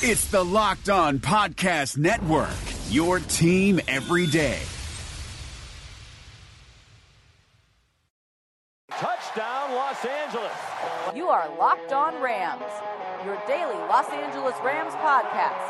It's the Locked On Podcast Network, your team every day. Touchdown, Los Angeles. You are Locked On Rams, your daily Los Angeles Rams podcast.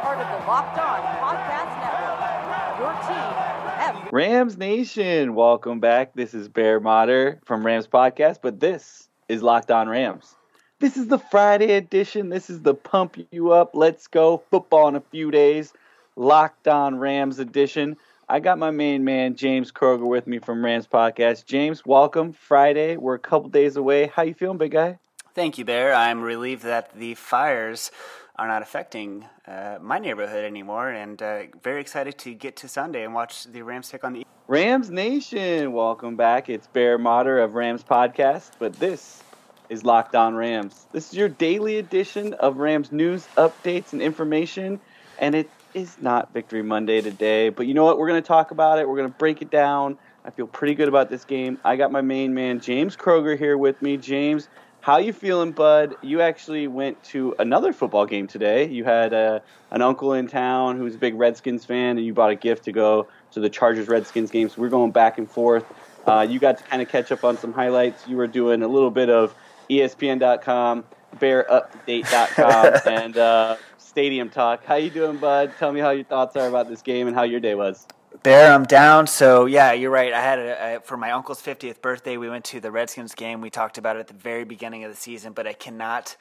Part of the Locked On Podcast Network, your team every Rams Nation, welcome back. This is Bear Motter from Rams Podcast, but this is Locked On Rams. This is the Friday edition. This is the pump you up. Let's go football in a few days. Locked On Rams edition. I got my main man James Kroger with me from Rams Podcast. James, welcome. Friday. We're a couple days away. How you feeling, big guy? Thank you, Bear. I'm relieved that the fires are not affecting uh, my neighborhood anymore, and uh, very excited to get to Sunday and watch the Rams take on the. Rams Nation, welcome back. It's Bear Motter of Rams Podcast, but this is Locked On Rams. This is your daily edition of Rams news, updates, and information, and it is not Victory Monday today. But you know what? We're going to talk about it. We're going to break it down. I feel pretty good about this game. I got my main man James Kroger here with me. James, how you feeling, bud? You actually went to another football game today. You had uh, an uncle in town who's a big Redskins fan, and you bought a gift to go to the Chargers Redskins game. So we're going back and forth. Uh, you got to kind of catch up on some highlights. You were doing a little bit of ESPN.com, BearUpDate.com, and uh, Stadium Talk. How you doing, bud? Tell me how your thoughts are about this game and how your day was. Bear, I'm down. So yeah, you're right. I had a, a, for my uncle's 50th birthday. We went to the Redskins game. We talked about it at the very beginning of the season, but I cannot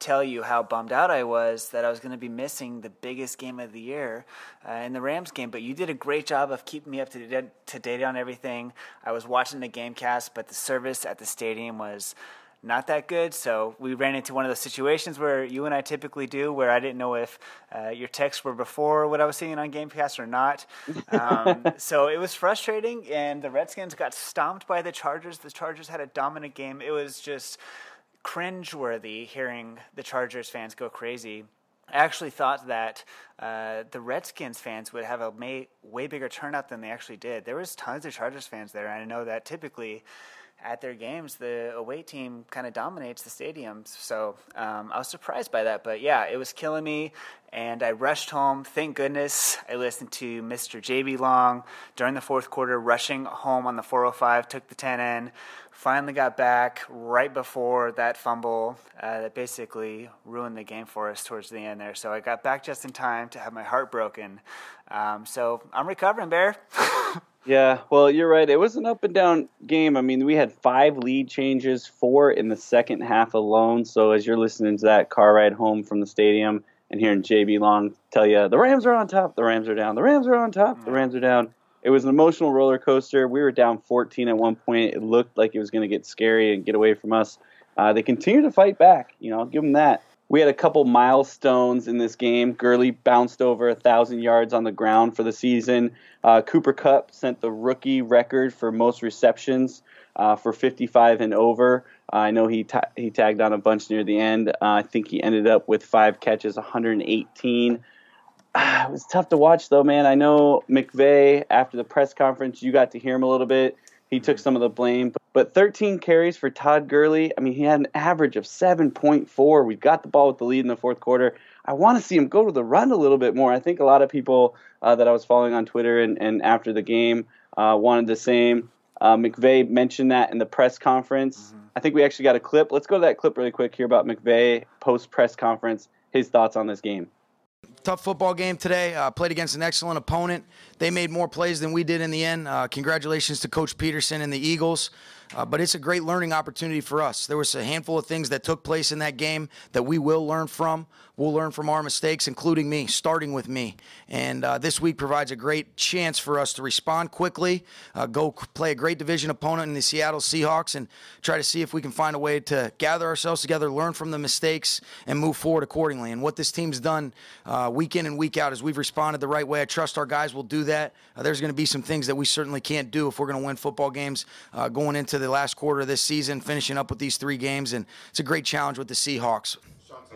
tell you how bummed out I was that I was going to be missing the biggest game of the year uh, in the Rams game. But you did a great job of keeping me up to date, to date on everything. I was watching the game cast, but the service at the stadium was not that good. So we ran into one of those situations where you and I typically do, where I didn't know if uh, your texts were before what I was seeing on Gamecast or not. Um, so it was frustrating, and the Redskins got stomped by the Chargers. The Chargers had a dominant game. It was just cringeworthy hearing the Chargers fans go crazy. I actually thought that uh, the Redskins fans would have a may, way bigger turnout than they actually did. There was tons of Chargers fans there, and I know that typically at their games, the away team kind of dominates the stadiums. So um, I was surprised by that. But yeah, it was killing me. And I rushed home. Thank goodness I listened to Mr. JB Long during the fourth quarter, rushing home on the 405, took the 10 in. Finally got back right before that fumble uh, that basically ruined the game for us towards the end there. So I got back just in time to have my heart broken. Um, so I'm recovering, Bear. Yeah, well, you're right. It was an up and down game. I mean, we had five lead changes, four in the second half alone. So as you're listening to that car ride home from the stadium and hearing JB Long tell you the Rams are on top, the Rams are down, the Rams are on top, the Rams are down. It was an emotional roller coaster. We were down 14 at one point. It looked like it was going to get scary and get away from us. Uh, they continue to fight back. You know, I'll give them that. We had a couple milestones in this game. Gurley bounced over a thousand yards on the ground for the season. Uh, Cooper Kupp sent the rookie record for most receptions uh, for 55 and over. Uh, I know he he tagged on a bunch near the end. Uh, I think he ended up with five catches, 118. Ah, it was tough to watch though, man. I know McVay after the press conference, you got to hear him a little bit. He took some of the blame, but 13 carries for Todd Gurley. I mean, he had an average of 7.4. We got the ball with the lead in the fourth quarter. I want to see him go to the run a little bit more. I think a lot of people uh, that I was following on Twitter and, and after the game uh, wanted the same. Uh, McVay mentioned that in the press conference. Mm-hmm. I think we actually got a clip. Let's go to that clip really quick here about McVay post press conference, his thoughts on this game tough football game today. Uh, played against an excellent opponent. They made more plays than we did in the end. Uh, congratulations to Coach Pederson and the Eagles. Uh, but it's a great learning opportunity for us. There was a handful of things that took place in that game that we will learn from. We'll learn from our mistakes, including me, starting with me. And uh, this week provides a great chance for us to respond quickly, uh, go play a great division opponent in the Seattle Seahawks, and try to see if we can find a way to gather ourselves together, learn from the mistakes, and move forward accordingly. And what this team's done uh, week in and week out is we've responded the right way. I trust our guys will do that. Uh, there's going to be some things that we certainly can't do if we're going to win football games uh, going into the last quarter of this season, finishing up with these three games. And it's a great challenge with the Seahawks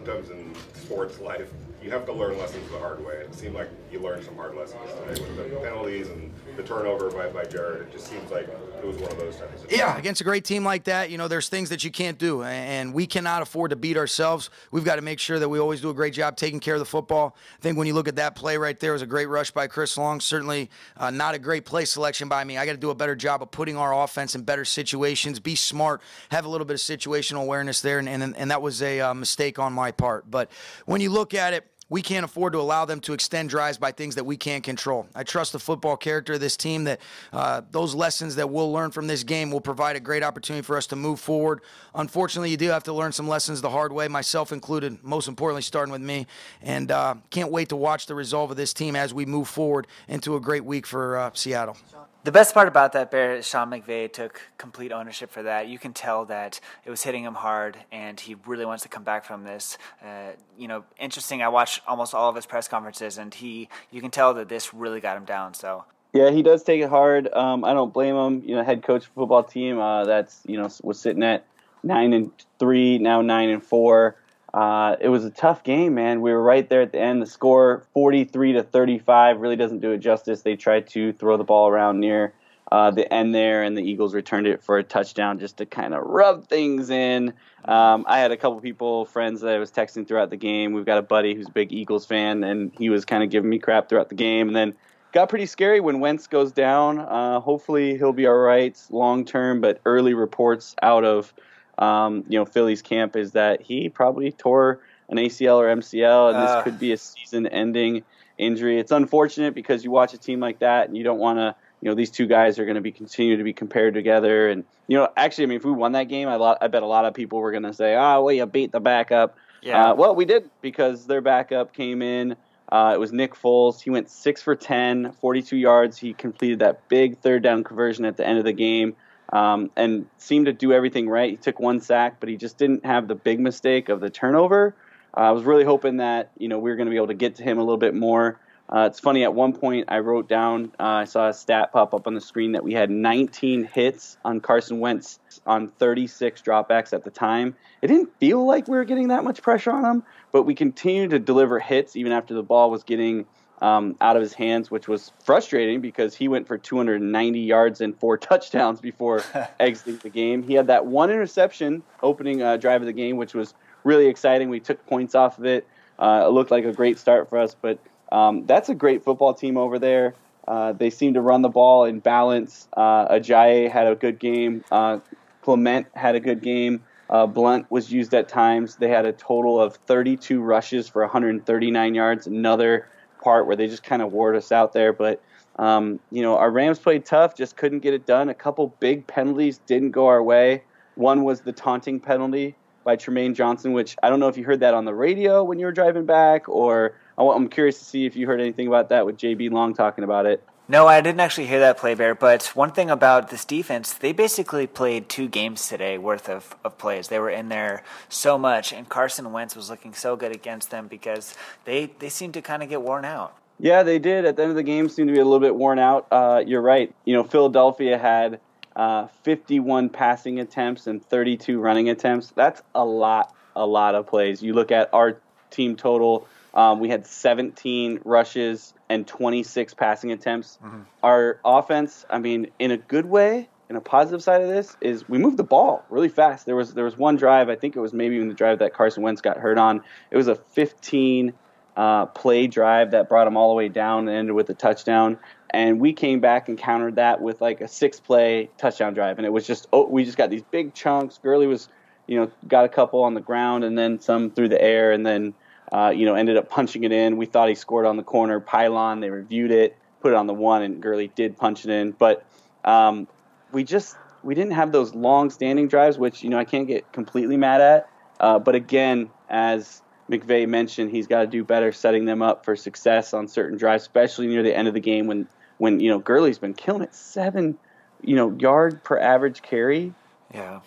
sometimes in sports life, you have to learn lessons the hard way. It seemed like you learned some hard lessons today with the penalties and the turnover by, by Jared. It just seems like it was one of those times. Yeah, against a great team like that, you know, there's things that you can't do, and we cannot afford to beat ourselves. We've got to make sure that we always do a great job taking care of the football. I think when you look at that play right there, it was a great rush by Chris Long. Certainly uh, not a great play selection by me. I got to do a better job of putting our offense in better situations, be smart, have a little bit of situational awareness there, and, and, and that was a uh, mistake on my part. But when you look at it, we can't afford to allow them to extend drives by things that we can't control. I trust the football character of this team that uh, those lessons that we'll learn from this game will provide a great opportunity for us to move forward. Unfortunately, you do have to learn some lessons the hard way, myself included, most importantly, starting with me. And uh, can't wait to watch the resolve of this team as we move forward into a great week for uh, Seattle. The best part about that bear is Sean McVay took complete ownership for that. You can tell that it was hitting him hard, and he really wants to come back from this. Uh, you know, interesting. I watched almost all of his press conferences, and he, you can tell that this really got him down. So yeah, he does take it hard. Um, I don't blame him. You know, head coach of football team uh, that's you know was sitting at nine and three, now nine and four. Uh, it was a tough game, man. We were right there at the end. The score, 43 to 35, really doesn't do it justice. They tried to throw the ball around near uh, the end there, and the Eagles returned it for a touchdown just to kind of rub things in. Um, I had a couple people, friends that I was texting throughout the game. We've got a buddy who's a big Eagles fan, and he was kind of giving me crap throughout the game. And then got pretty scary when Wentz goes down. Uh, hopefully he'll be all right long term, but early reports out of um, you know, Philly's camp is that he probably tore an ACL or MCL, and this uh. could be a season-ending injury. It's unfortunate because you watch a team like that and you don't want to. You know, these two guys are going to be continue to be compared together, and you know, actually, I mean, if we won that game, I, lot, I bet a lot of people were going to say, "Oh, well, you beat the backup." Yeah. Uh, well, we did because their backup came in. Uh, it was Nick Foles. He went six for 10, 42 yards. He completed that big third down conversion at the end of the game um, and seemed to do everything right. He took one sack, but he just didn't have the big mistake of the turnover. Uh, I was really hoping that you know we were going to be able to get to him a little bit more. Uh, it's funny. At one point, I wrote down. Uh, I saw a stat pop up on the screen that we had 19 hits on Carson Wentz on 36 dropbacks at the time. It didn't feel like we were getting that much pressure on him, but we continued to deliver hits even after the ball was getting um, out of his hands, which was frustrating because he went for 290 yards and four touchdowns before exiting the game. He had that one interception opening uh, drive of the game, which was really exciting. We took points off of it. Uh, it looked like a great start for us, but um, that's a great football team over there. Uh, they seem to run the ball in balance. Uh, Ajayi had a good game. Uh, Clement had a good game. Uh, Blount was used at times. They had a total of 32 rushes for 139 yards. Another part where they just kind of wore us out there. But um, you know, our Rams played tough, just couldn't get it done. A couple big penalties didn't go our way. One was the taunting penalty by Trumaine Johnson, which I don't know if you heard that on the radio when you were driving back, or I'm curious to see if you heard anything about that with JB Long talking about it. No, I didn't actually hear that play, Bear. But one thing about this defense, they basically played two games today worth of, of plays. They were in there so much, and Carson Wentz was looking so good against them because they, they seemed to kind of get worn out. Yeah, they did. At the end of the game, seemed to be a little bit worn out. Uh, you're right. You know, Philadelphia had uh, 51 passing attempts and 32 running attempts. That's a lot, a lot of plays. You look at our team total um, we had 17 rushes and 26 passing attempts. Mm-hmm. Our offense, I mean, in a good way, in a positive side of this, is we moved the ball really fast. There was there was one drive, I think it was maybe even the drive that Carson Wentz got hurt on. It was a 15 uh, play drive that brought him all the way down and ended with a touchdown. And we came back and countered that with like a six play touchdown drive, and it was just oh, we just got these big chunks. Gurley was, you know, got a couple on the ground and then some through the air, and then uh, you know, ended up punching it in. We thought he scored on the corner pylon. They reviewed it, put it on the one, and Gurley did punch it in. But um, we just we didn't have those long standing drives, which you know I can't get completely mad at. Uh, but again, as McVay mentioned, he's got to do better setting them up for success on certain drives, especially near the end of the game when when you know Gurley's been killing it seven, you know, yard per average carry. Yeah,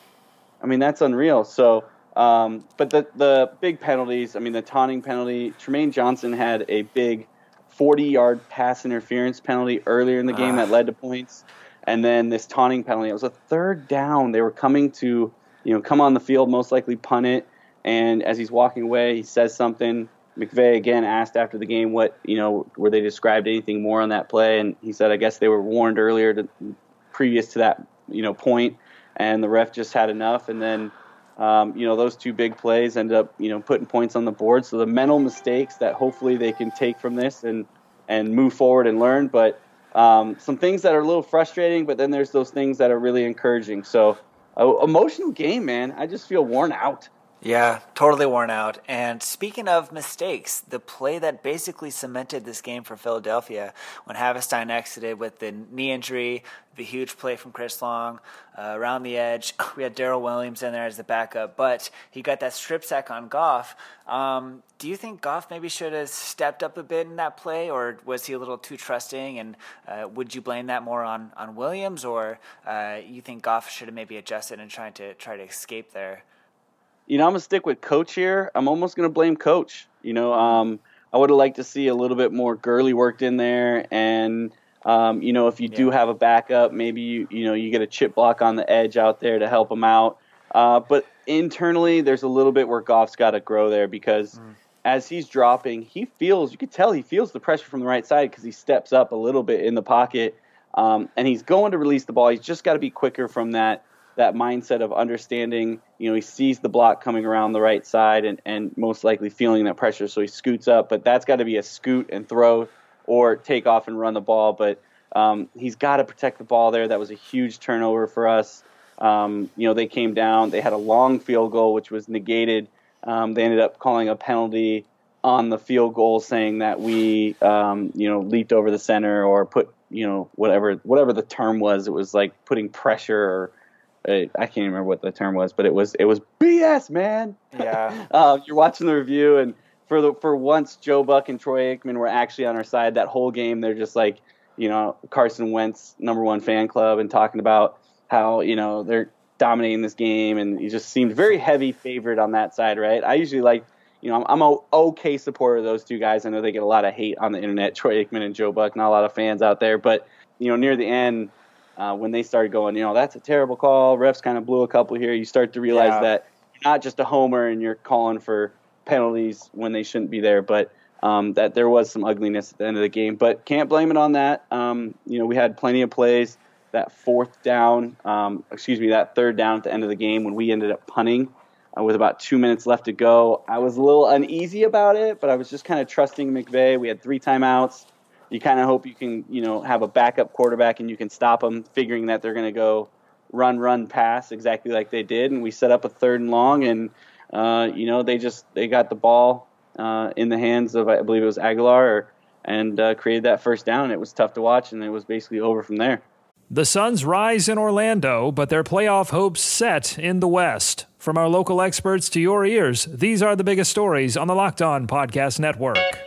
I mean that's unreal. So um, but the the big penalties, I mean, the taunting penalty. Trumaine Johnson had a big 40 yard pass interference penalty earlier in the game uh. that led to points, and then this taunting penalty. It was a third down. They were coming to you know come on the field, most likely punt it, and as he's walking away, he says something. McVay again asked after the game what you know were they described anything more on that play, and he said I guess they were warned earlier to, previous to that you know point, and the ref just had enough, and then um, you know those two big plays ended up you know putting points on the board. So the mental mistakes that hopefully they can take from this and and move forward and learn, but um, some things that are a little frustrating, but then there's those things that are really encouraging. So uh, emotional game, man. I just feel worn out. Yeah, totally worn out. And speaking of mistakes, the play that basically cemented this game for Philadelphia when Havenstein exited with the knee injury, the huge play from Chris Long uh, around the edge. We had Daryl Williams in there as the backup, but he got that strip sack on Goff. Um, do you think Goff maybe should have stepped up a bit in that play, or was he a little too trusting? And uh, would you blame that more on, on Williams, or uh, you think Goff should have maybe adjusted and tried to try to escape there? You know, I'm gonna stick with coach here. I'm almost gonna blame coach. You know, um, I would have liked to see a little bit more Gurley worked in there, and um, you know, if you yeah. do have a backup, maybe you you know you get a chip block on the edge out there to help him out. Uh, but internally, there's a little bit where Goff's got to grow there because mm. as he's dropping, he feels you could tell he feels the pressure from the right side because he steps up a little bit in the pocket, um, and he's going to release the ball. He's just got to be quicker from that that mindset of understanding, you know, he sees the block coming around the right side and, and most likely feeling that pressure, so he scoots up. But that's got to be a scoot and throw or take off and run the ball. But um, he's got to protect the ball there. That was a huge turnover for us. Um, you know, they came down, they had a long field goal, which was negated. Um, they ended up calling a penalty on the field goal, saying that we, um, you know, leaped over the center or put, you know, whatever whatever the term was. It was like putting pressure or I can't remember what the term was, but it was it was BS, man. Yeah. uh, you're watching the review, and for the for once, Joe Buck and Troy Aikman were actually on our side. That whole game, they're just like, you know, Carson Wentz, number one fan club, and talking about how you know they're dominating this game, and he just seemed very heavy favorite on that side, right? I usually like. You know, I'm, I'm a okay supporter of those two guys. I know they get a lot of hate on the internet, Troy Aikman and Joe Buck, not a lot of fans out there. But you know, near the end, uh, when they started going, you know, that's a terrible call. Refs kind of blew a couple here. You start to realize yeah. that you're not just a homer and you're calling for penalties when they shouldn't be there, but um, that there was some ugliness at the end of the game. But can't blame it on that. Um, you know, we had plenty of plays. That fourth down, um, excuse me, that third down at the end of the game when we ended up punting uh, with about two minutes left to go. I was a little uneasy about it, but I was just kind of trusting McVay. We had three timeouts you kind of hope you can, you know, have a backup quarterback and you can stop them, figuring that they're going to go run, run, pass exactly like they did. And we set up a third and long, and uh, you know, they just they got the ball uh, in the hands of I believe it was Agholor, or, and uh, created that first down. It was tough to watch, and it was basically over from there. The Suns rise in Orlando, but their playoff hopes set in the West. From our local experts to your ears, these are the biggest stories on the Locked On Podcast Network.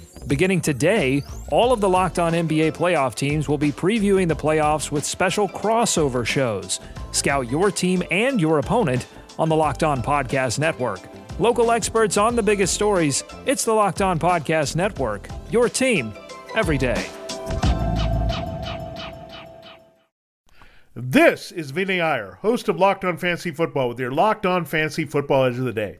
Beginning today, all of the Locked On NBA playoff teams will be previewing the playoffs with special crossover shows. Scout your team and your opponent on the Locked On Podcast Network. Local experts on the biggest stories. It's the Locked On Podcast Network. Your team every day. This is Vinny Iyer, host of Locked On Fantasy Football, with your Locked On Fantasy Football Edge of the Day.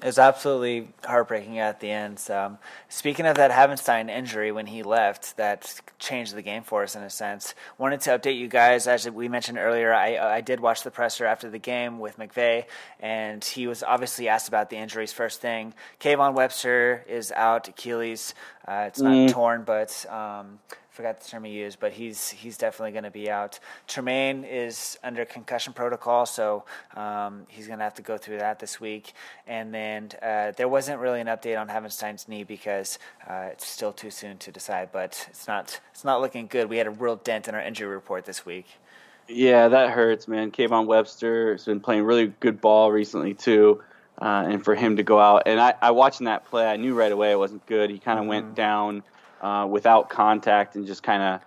It was absolutely heartbreaking at the end. Um, speaking of that Havenstein injury when he left, that changed the game for us in a sense. Wanted to update you guys, as we mentioned earlier. I, I did watch the presser after the game with McVay, and he was obviously asked about the injuries first thing. Kayvon Webster is out, Achilles. Uh, it's not mm. torn, but um, forgot the term he used, but he's he's definitely going to be out. Trumaine is under concussion protocol, so um, he's going to have to go through that this week. And then uh, there wasn't really an update on Havenstein's knee because uh, it's still too soon to decide. But it's not it's not looking good. We had a real dent in our injury report this week. Yeah, that hurts, man. Kayvon Webster has been playing really good ball recently too. Uh, and for him to go out, and I, I watching that play, I knew right away it wasn't good. He kind of mm-hmm. went down uh, without contact and just kind of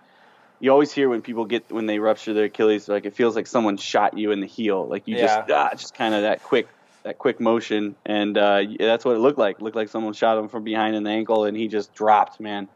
you always hear when people get when they rupture their Achilles, like it feels like someone shot you in the heel, like you yeah. just ah, just kind of that quick that quick motion, and uh, that's what it looked like. It looked like someone shot him from behind in the ankle, and he just dropped, man.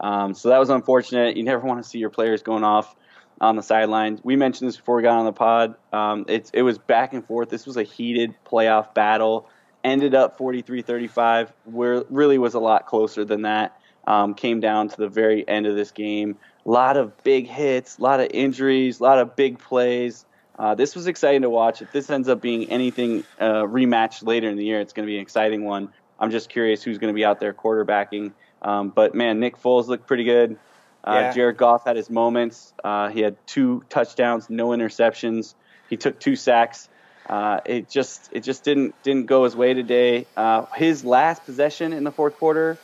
Um, so that was unfortunate. You never want to see your players going off on the sidelines. We mentioned this before we got on the pod. Um, it, it was back and forth. This was a heated playoff battle. Ended up 43-35. Where really was a lot closer than that um, came down to the very end of this game. A lot of big hits, a lot of injuries, a lot of big plays. Uh, this was exciting to watch. If this ends up being anything uh, rematched later in the year, it's going to be an exciting one. I'm just curious who's going to be out there quarterbacking. Um, but man, Nick Foles looked pretty good. Uh, yeah. Jared Goff had his moments. Uh, he had two touchdowns, no interceptions. He took two sacks. Uh, it just it just didn't didn't go his way today. Uh, his last possession in the fourth quarter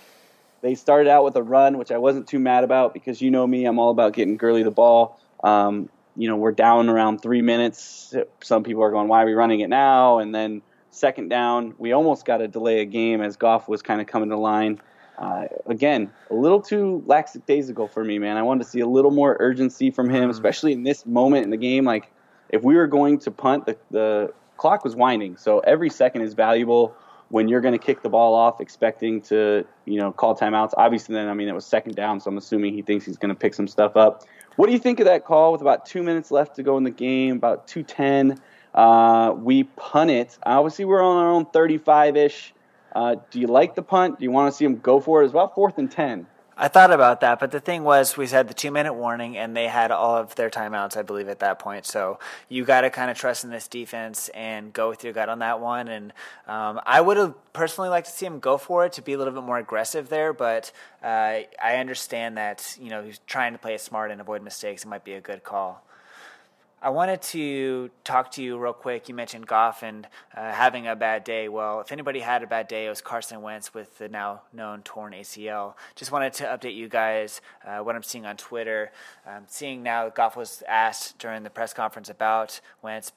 they started out with a run, which I wasn't too mad about because you know me, I'm all about getting Gurley the ball. Um, you know, we're down around three minutes. Some people are going, why are we running it now? And then second down, we almost got to delay a game as Goff was kind of coming to line. Uh, again, a little too lackadaisical for me, man. I wanted to see a little more urgency from him, mm-hmm. especially in this moment in the game. Like, if we were going to punt, the, the clock was winding, so every second is valuable when you're going to kick the ball off expecting to, you know, call timeouts. Obviously, then, I mean, it was second down, so I'm assuming he thinks he's going to pick some stuff up. What do you think of that call with about two minutes left to go in the game, about 210? Uh, we punt it. Obviously, we're on our own 35 ish. Uh, do you like the punt? Do you want to see him go for it? It's about fourth and 10. I thought about that, but the thing was, we had the two minute warning, and they had all of their timeouts, I believe, at that point. So you got to kind of trust in this defense and go with your gut on that one. And um, I would have personally liked to see him go for it to be a little bit more aggressive there, but uh, I understand that you know he's trying to play it smart and avoid mistakes. It might be a good call. I wanted to talk to you real quick. You mentioned Goff and uh, having a bad day. Well, if anybody had a bad day, it was Carson Wentz with the now known torn ACL. Just wanted to update you guys uh, what I'm seeing on Twitter. Um, seeing now Goff was asked during the press conference about Wentz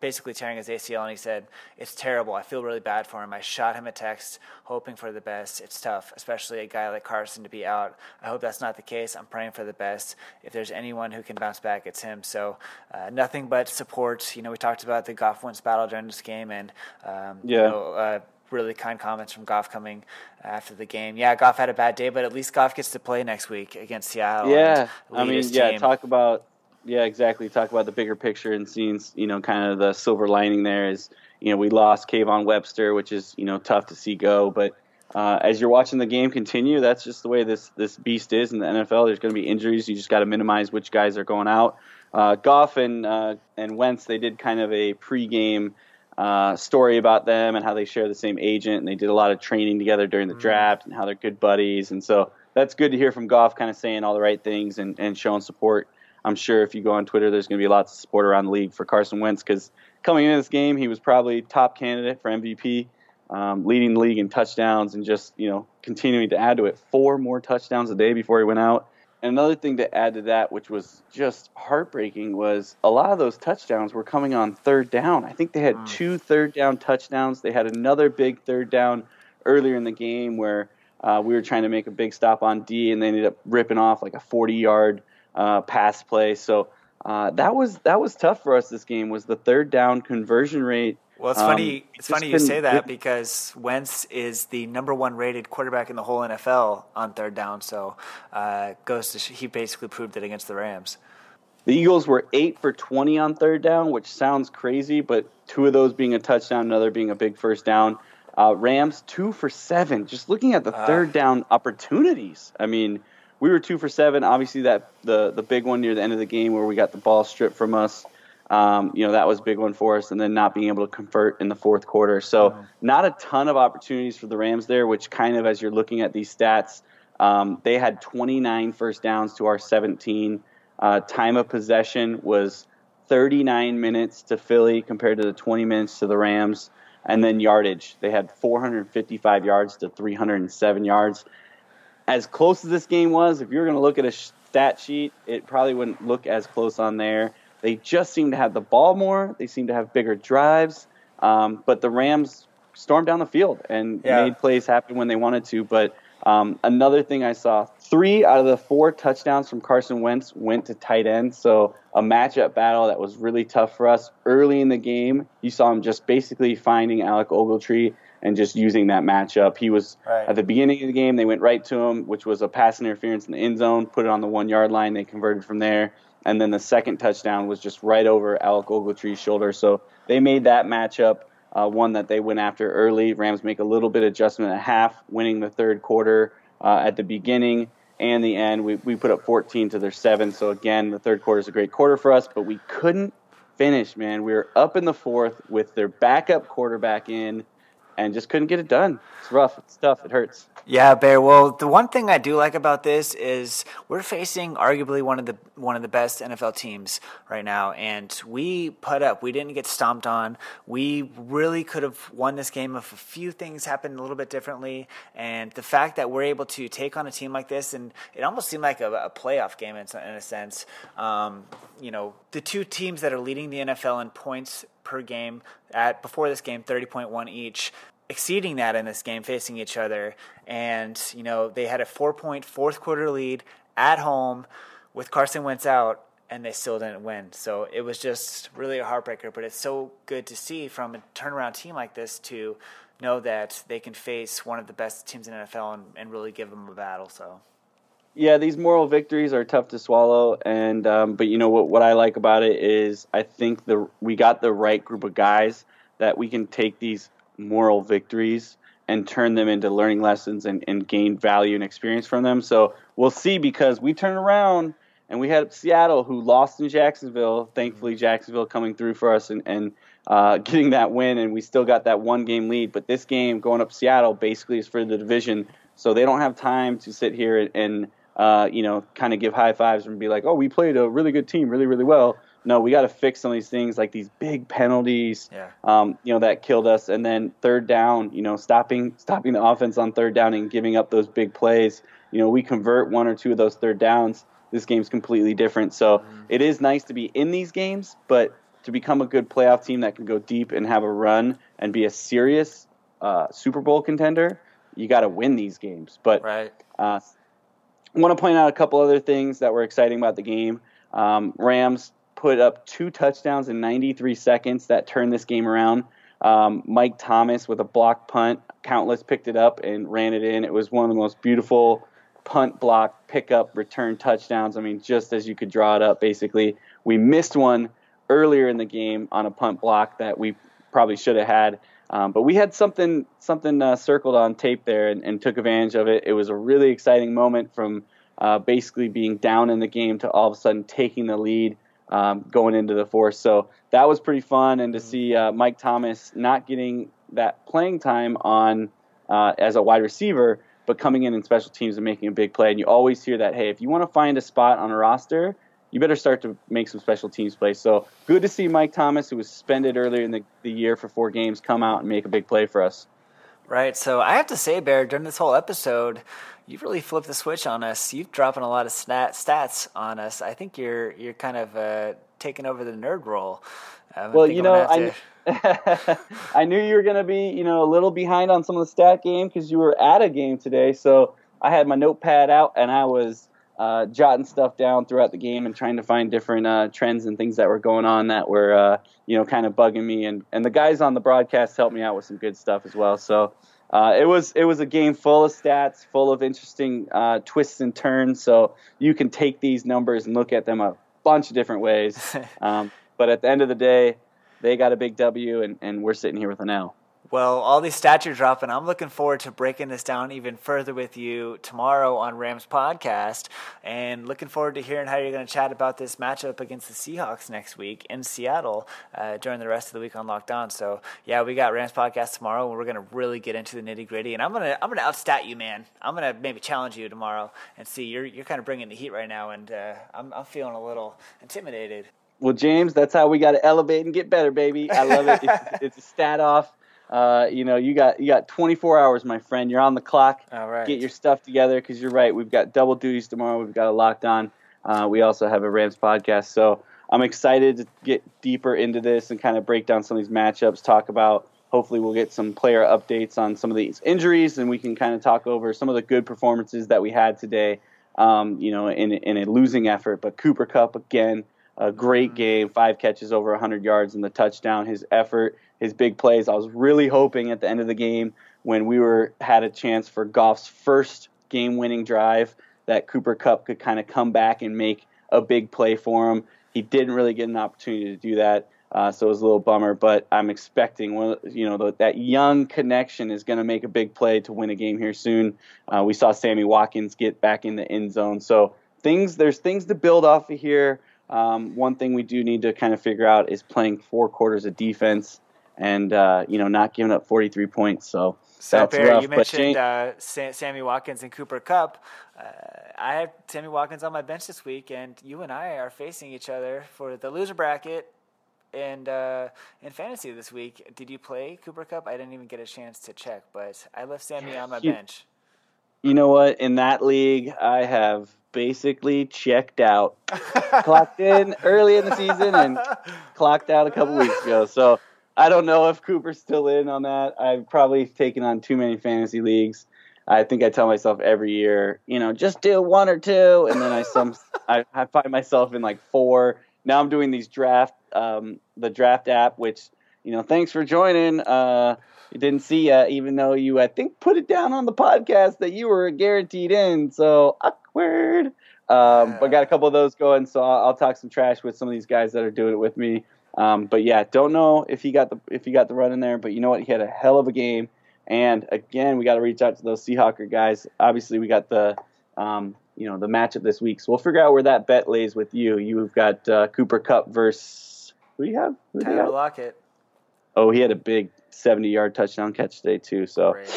basically tearing his ACL, and he said, It's terrible. I feel really bad for him. I shot him a text hoping for the best. It's tough, especially a guy like Carson to be out. I hope that's not the case. I'm praying for the best. If there's anyone who can bounce back, it's him. So, uh, nothing but support. You know, we talked about the Goff Wentz battle during this game, and, um, yeah. you know, uh, really kind comments from Goff coming after the game. Yeah, Goff had a bad day, but at least Goff gets to play next week against Seattle. Yeah, I mean, yeah, team. talk about yeah, exactly. Talk about the bigger picture and seeing, you know, kind of the silver lining there is, you know, we lost Kayvon Webster, which is, you know, tough to see go. But uh, as you're watching the game continue, that's just the way this this beast is in the NFL. There's going to be injuries. You just got to minimize which guys are going out. Uh, Goff and uh, and Wentz, they did kind of a pregame uh, story about them and how they share the same agent, and they did a lot of training together during the mm-hmm. draft and how they're good buddies. And so that's good to hear from Goff, kind of saying all the right things and, and showing support I'm sure if you go on Twitter, there's going to be lots of support around the league for Carson Wentz because coming into this game, he was probably top candidate for MVP, um, leading the league in touchdowns and just you know continuing to add to it. Four more touchdowns a day before he went out. And another thing to add to that, which was just heartbreaking, was a lot of those touchdowns were coming on third down. I think they had mm. two third down touchdowns. They had another big third down earlier in the game where uh, we were trying to make a big stop on D, and they ended up ripping off like a 40 yard uh, pass play. So uh, that was that was tough for us. This game was the third down conversion rate. Well, it's um, funny. It's funny you say that it, because Wentz is the number one rated quarterback in the whole NFL on third down. So uh, goes to he basically proved it against the Rams. The Eagles were eight for twenty on third down, which sounds crazy, but two of those being a touchdown, another being a big first down. Uh, Rams two for seven. Just looking at the Ah. third down opportunities. I mean, we were two for seven. Obviously, that the the big one near the end of the game where we got the ball stripped from us. Um, you know that was a big one for us, and then not being able to convert in the fourth quarter. So not a ton of opportunities for the Rams there, which kind of as you're looking at these stats, um, they had 29 first downs to our 17. Uh, time of possession was 39 minutes to Philly compared to the 20 minutes to the Rams. And then yardage, they had 455 yards to 307 yards. As close as this game was, if you were going to look at a stat sheet, it probably wouldn't look as close on there. They just seem to have the ball more. They seem to have bigger drives. Um, but the Rams stormed down the field and Yeah. made plays happen when they wanted to. But um, another thing I saw three out of the four touchdowns from Carson Wentz went to tight end. So a matchup battle that was really tough for us early in the game. You saw him just basically finding Alec Ogletree and just using that matchup. He was Right. at the beginning of the game, they went right to him, which was a pass interference in the end zone, put it on the one yard line. They converted from there. And then the second touchdown was just right over Alec Ogletree's shoulder. So they made that matchup uh, one that they went after early. Rams make a little bit of adjustment at half, winning the third quarter uh, at the beginning and the end. We, we put up 14 to their seven. So again, the third quarter is a great quarter for us, but we couldn't finish, man. We were up in the fourth with their backup quarterback in and just couldn't get it done. It's rough. It's tough. It hurts. Yeah, Bear. Well, the one thing I do like about this is we're facing arguably one of the one of the best NFL teams right now, and we put up. We didn't get stomped on. We really could have won this game if a few things happened a little bit differently. And the fact that we're able to take on a team like this, and it almost seemed like a, a playoff game in, in a sense. Um, you know, the two teams that are leading the NFL in points per game at before this game, thirty point one each exceeding that in this game, facing each other. And, you know, they had a four point fourth quarter lead at home with Carson Wentz out, and they still didn't win. So it was just really a heartbreaker. But it's so good to see from a turnaround team like this to know that they can face one of the best teams in NFL and, and really give them a battle. So. Yeah, these moral victories are tough to swallow, and um, but you know what? What I like about it is I think the we got the right group of guys that we can take these moral victories and turn them into learning lessons and, and gain value and experience from them. So we'll see because we turn around and we had Seattle who lost in Jacksonville. Thankfully, Jacksonville coming through for us and, and uh, getting that win, and we still got that one game lead. But this game going up Seattle basically is for the division, so they don't have time to sit here and, and uh, you know kind of give high fives and be like, oh, we played a really good team, really really well. No, we got to fix some of these things like these big penalties, Yeah. um, you know, that killed us. And then third down, you know, stopping stopping the offense on third down and giving up those big plays. You know, we convert one or two of those third downs. This game's completely different. So it is nice to be in these games, but to become a good playoff team that can go deep and have a run and be a serious uh, Super Bowl contender, you got to win these games. But Right. uh, I want to point out a couple other things that were exciting about the game. Um, Rams put up two touchdowns in 93 seconds that turned this game around. Um, Mike Thomas with a block punt, Countess picked it up and ran it in. It was one of the most beautiful punt block pickup return touchdowns. I mean, just as you could draw it up, basically. We missed one earlier in the game on a punt block that we probably should have had. Um, but we had something something uh, circled on tape there and, and took advantage of it. It was a really exciting moment from uh, basically being down in the game to all of a sudden taking the lead um, going into the fourth. So that was pretty fun, and to see uh, Mike Thomas not getting that playing time on uh, as a wide receiver, but coming in in special teams and making a big play. And you always hear that, hey, if you want to find a spot on a roster, you better start to make some special teams plays. So good to see Mike Thomas, who was suspended earlier in the, the year for four games, come out and make a big play for us. Right. So I have to say, Bear, during this whole episode, you've really flipped the switch on us. You've dropping a lot of stat, stats on us. I think you're you're kind of uh, taking over the nerd role. Um, Well, you know, I, I knew you were going to be, you know, a little behind on some of the stat game because you were at a game today. So I had my notepad out and I was uh, jotting stuff down throughout the game and trying to find different uh, trends and things that were going on that were, uh, you know, kind of bugging me. And, and the guys on the broadcast helped me out with some good stuff as well. So uh, it was it was a game full of stats, full of interesting uh, twists and turns. So you can take these numbers and look at them a bunch of different ways. Um, but at the end of the day, they got a big W, and, and we're sitting here with an L. Well, all these stats you're dropping, I'm looking forward to breaking this down even further with you tomorrow on Rams Podcast, and looking forward to hearing how you're going to chat about this matchup against the Seahawks next week in Seattle uh, during the rest of the week on Locked On. So, yeah, we got Rams Podcast tomorrow, we're going to really get into the nitty gritty. And I'm gonna I'm gonna outstat you, man. I'm gonna maybe challenge you tomorrow and see you're you're kind of bringing the heat right now, and uh, I'm I'm feeling a little intimidated. Well, James, that's how we got to elevate and get better, baby. I love it. it's, it's a stat off. Uh, you know, you got you got 24 hours, my friend. You're on the clock. All right. Get your stuff together because you're right. We've got double duties tomorrow. We've got a locked on. Uh, we also have a Rams podcast. So I'm excited to get deeper into this and kind of break down some of these matchups. Talk about. Hopefully, we'll get some player updates on some of these injuries, and we can kind of talk over some of the good performances that we had today. Um, you know, in in a losing effort, but Cooper Kupp again, a great Mm-hmm. game, five catches over 100 yards and the touchdown. His effort his big plays. I was really hoping at the end of the game when we were had a chance for Goff's first game-winning drive that Cooper Kupp could kind of come back and make a big play for him. He didn't really get an opportunity to do that, uh, so it was a little bummer. But I'm expecting you know, that young connection is going to make a big play to win a game here soon. Uh, we saw Sammy Watkins get back in the end zone, so things there's things to build off of here. Um, one thing we do need to kind of figure out is playing four quarters of defense and uh, you know not giving up 43 points. So, So, that's Barry, rough. you mentioned uh, Sammy Watkins and Cooper Kupp. Uh, I have Sammy Watkins on my bench this week, and you and I are facing each other for the loser bracket and uh, in fantasy this week. Did you play Cooper Kupp? I didn't even get a chance to check, but I left Sammy on my You- bench. you know what? In that league, I have basically checked out. clocked in early in the season and clocked out a couple weeks ago. So I don't know if Cooper's still in on that. I've probably taken on too many fantasy leagues. I think I tell myself every year, you know, just do one or two, and then I some I, I find myself in like four. Now I'm doing these draft, um, the draft app, which you know, thanks for joining. Uh, you didn't see uh, even though you I think put it down on the podcast that you were guaranteed in. So awkward. Um, but got a couple of those going, so I'll, I'll talk some trash with some of these guys that are doing it with me. Um, but yeah, don't know if he got the if he got the run in there, but you know what? He had a hell of a game. And again, we got to reach out to those Seahawker guys. Obviously, we got the um, you know the matchup this week, so we'll figure out where that bet lays with you. You've got uh, Cooper Kupp versus who do you have? Who do you Tyler have? Lockett. Oh, he had a big 70 yard touchdown catch today too. So Great.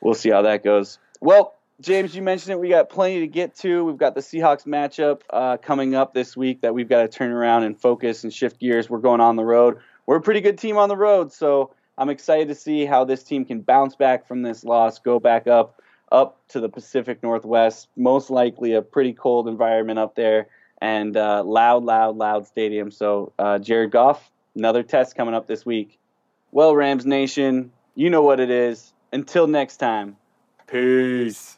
we'll see how that goes. Well, James, you mentioned it. We got plenty to get to. We've got the Seahawks matchup uh, coming up this week that we've got to turn around and focus and shift gears. We're going on the road. We're a pretty good team on the road, so I'm excited to see how this team can bounce back from this loss, go back up up to the Pacific Northwest. Most likely a pretty cold environment up there and uh, loud, loud, loud stadium. So uh, Jared Goff, another test coming up this week. Well, Rams Nation, you know what it is. Until next time, peace.